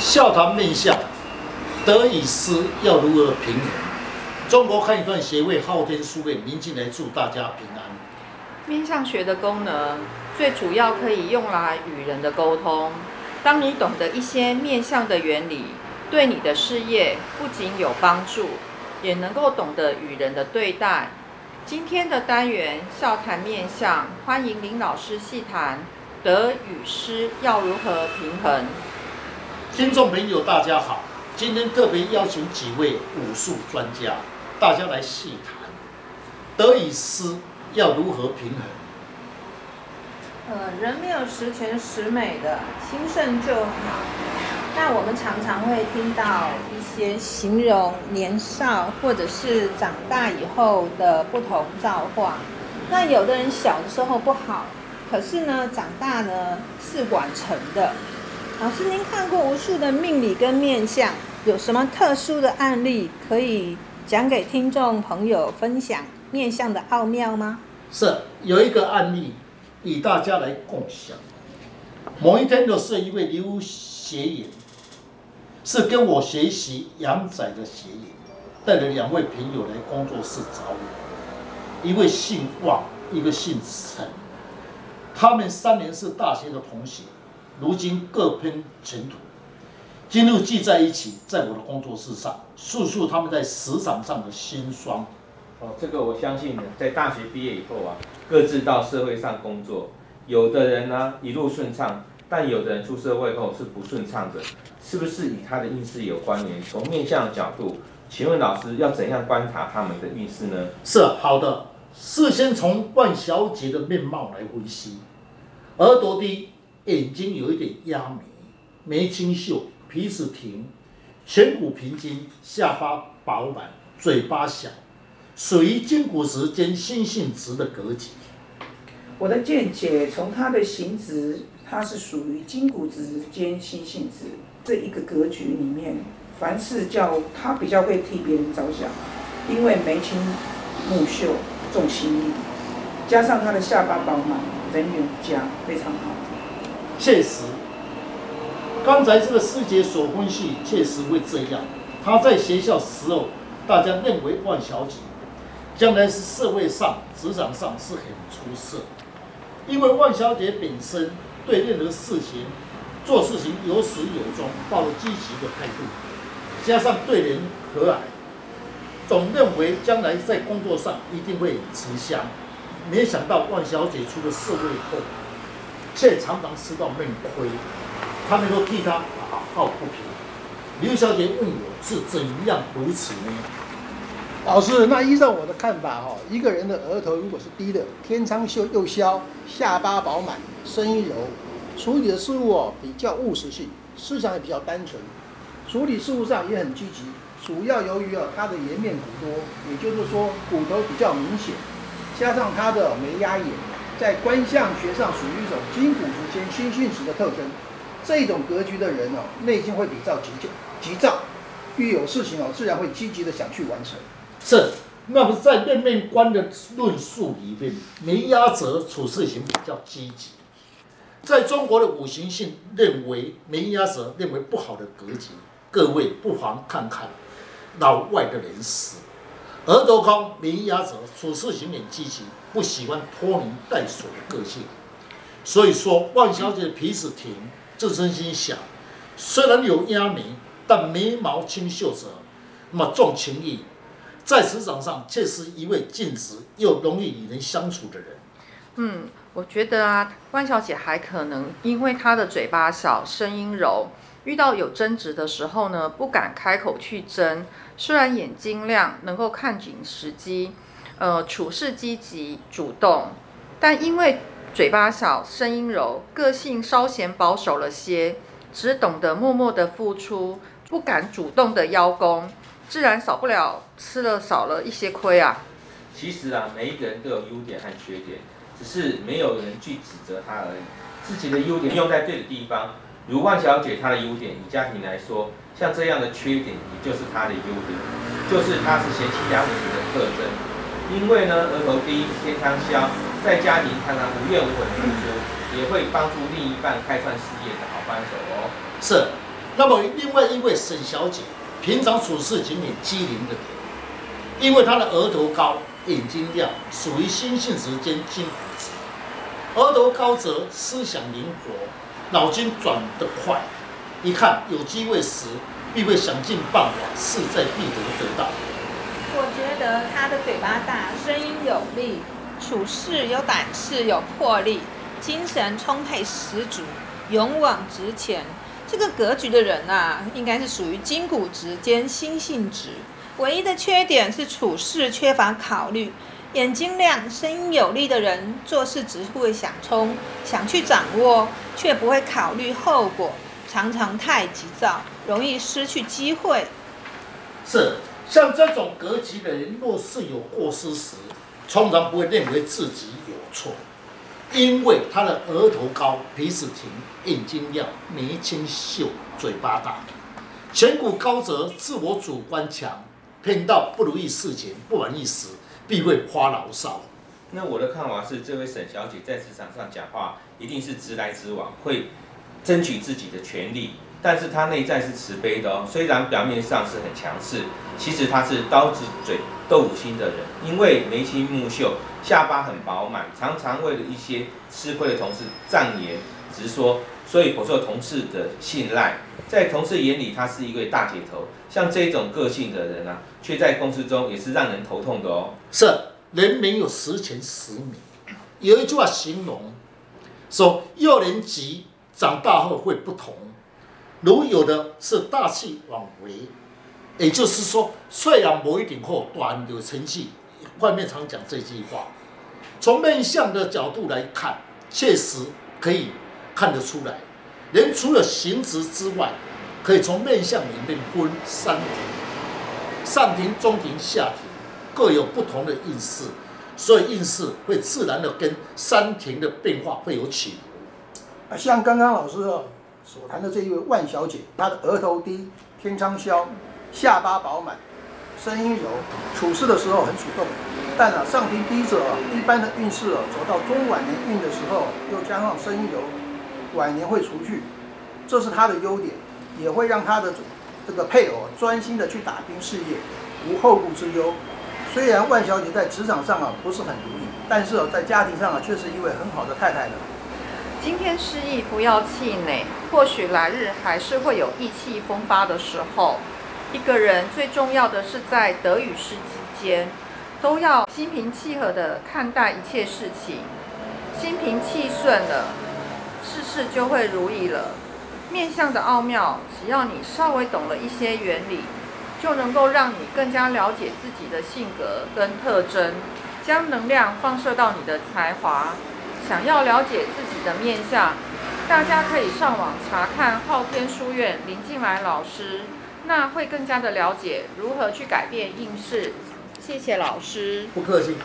笑谈面相，得与失要如何平衡？中国看一段协会昊天书院明镜来祝大家平安。面相学的功能，最主要可以用来与人的沟通。当你懂得一些面相的原理，对你的事业不仅有帮助，也能够懂得与人的对待。今天的单元笑谈面相，欢迎林老师细谈得与失要如何平衡。听众朋友，大家好，今天特别邀请几位武术专家，大家来细谈得与失要如何平衡。呃，人没有十全十美的，心盛就好。那我们常常会听到一些形容年少或者是长大以后的不同造化。那有的人小的时候不好，可是呢，长大呢是晚成的。老师，您看过无数的命理跟面相，有什么特殊的案例可以讲给听众朋友分享面相的奥妙吗？是，有一个案例与大家来共享。某一天，就是一位刘学员。是跟我学习阳宅的学员，带了两位朋友来工作室找我，一位姓王，一个姓陈，他们三年是大学的同学，如今各奔前途，今日聚在一起，在我的工作室上，诉诉他们在职场上的辛酸。哦，这个我相信呢，在大学毕业以后啊，各自到社会上工作，有的人呢一路顺畅。但有的人出社会后是不顺畅的，是不是与他的运势有关联？从面相的角度，请问老师要怎样观察他们的运势呢？是好的，事先从万小姐的面貌来分析，额头低，眼睛有一点压眉，眉清秀，鼻子挺，颧骨平筋，下巴饱满，嘴巴小，属于筋骨直兼心性直的格局。我的见解，从他的形质。他是属于筋骨直兼心性直这一个格局里面，凡事叫他比较会替别人着想，因为眉清目秀，重心意，加上他的下巴饱满，人缘佳，非常好。确实，刚才这个师姐所分析确实会这样。她在学校时候，大家认为万小姐将来是社会上、职场上是很出色，因为万小姐本身。对任何事情做事情有始有终，抱着积极的态度，加上对人和蔼，总认为将来在工作上一定会吃香。没想到万小姐出了社会后，却常常吃到闷亏，他们都替他打抱不平。刘小姐问我是怎样如此呢？老师，那依照我的看法，哈，一个人的额头如果是低的，天仓秀又削，下巴饱满，声音柔，处理的事物哦比较务实性，思想也比较单纯，处理事务上也很积极。主要由于啊他的颜面骨多，也就是说骨头比较明显，加上他的眉压眼，在观相学上属于一种金骨之间心性质的特征。这种格局的人哦，内心会比较急急躁，遇有事情哦，自然会积极的想去完成。是，那么在面面观的论述里面，眉压者处事情比较积极。在中国的五行性认为眉压者认为不好的格局，各位不妨看看老外的人士，额头高眉压者处事情很积极，不喜欢拖泥带水的个性。所以说，万小姐皮子挺，自尊心小，虽然有压眉，但眉毛清秀者，那么重情义。在职场上，却是一位尽职又容易与人相处的人。嗯，我觉得啊，万小姐还可能因为她的嘴巴小，声音柔，遇到有争执的时候呢，不敢开口去争。虽然眼睛亮，能够看紧时机，呃，处事积极主动，但因为嘴巴小，声音柔，个性稍显保守了些，只懂得默默的付出，不敢主动的邀功。自然少不了吃了少了一些亏啊。其实啊，每一个人都有优点和缺点，只是没有人去指责他而已。自己的优点用在对的地方，如万小姐她的优点，以家庭来说，像这样的缺点也就是她的优点，就是她是贤妻良母的特征。因为呢，额头低，天仓削，在家庭常常无怨无悔付出，也会帮助另一半开创事业的好帮手哦。是。那么另外一位沈小姐，平常处事仅仅机灵的点，因为她的额头高，眼睛亮，属于心性时间金骨质。额头高则思想灵活，脑筋转得快，一看有机会时，必会想尽办法，势在必得得到。我觉得他的嘴巴大，声音有力，处事有胆识、有魄力，精神充沛十足，勇往直前。这个格局的人啊，应该是属于筋骨直兼心性直。唯一的缺点是处事缺乏考虑。眼睛亮、声音有力的人，做事只会想冲、想去掌握，却不会考虑后果，常常太急躁，容易失去机会。是，像这种格局的人，若是有过失时，通常不会认为自己有错，因为他的额头高、鼻子挺、眼睛亮、眉清秀、嘴巴大。颧骨高则自我主观强，碰到不如意事情、不满意时。必会发牢骚。那我的看法是，这位沈小姐在职场上讲话一定是直来直往，会争取自己的权利。但是他内在是慈悲的哦，虽然表面上是很强势，其实他是刀子嘴豆腐心的人。因为眉清目秀，下巴很饱满，常常为了一些吃亏的同事障言直说，所以颇受同事的信赖。在同事眼里，他是一位大姐头。像这种个性的人啊，却在公司中也是让人头痛的哦。是，人没有十全十美。有一句话形容说，幼年急，长大后会不同。如有的是大器晚为，也就是说，虽然某一点后短有成绩，外面常讲这句话。从面相的角度来看，确实可以看得出来。人除了形质之外，可以从面相里面分三庭，上庭、中庭、下庭，各有不同的运势，所以运势会自然的跟三庭的变化会有起伏。像刚刚老师所谈的这一位万小姐，她的额头低，天仓霄，下巴饱满，声音柔，处事的时候很主动。但啊，上庭低者，一般的运势啊，走到中晚年运的时候，又加上声音柔，晚年会除去，这是她的优点。也会让她的这个配偶专心的去打拼事业，无后顾之忧。虽然万小姐在职场上啊不是很如意，但是在家庭上啊却是一位很好的太太呢。今天失意不要气馁，或许来日还是会有意气风发的时候。一个人最重要的是在得与失之间，都要心平气和的看待一切事情，心平气顺了，事事就会如意了。面相的奥妙，只要你稍微懂了一些原理，就能够让你更加了解自己的性格跟特征，将能量放射到你的才华。想要了解自己的面相，大家可以上网查看昊天书院林静来老师，那会更加的了解如何去改变应试。谢谢老师，不客气。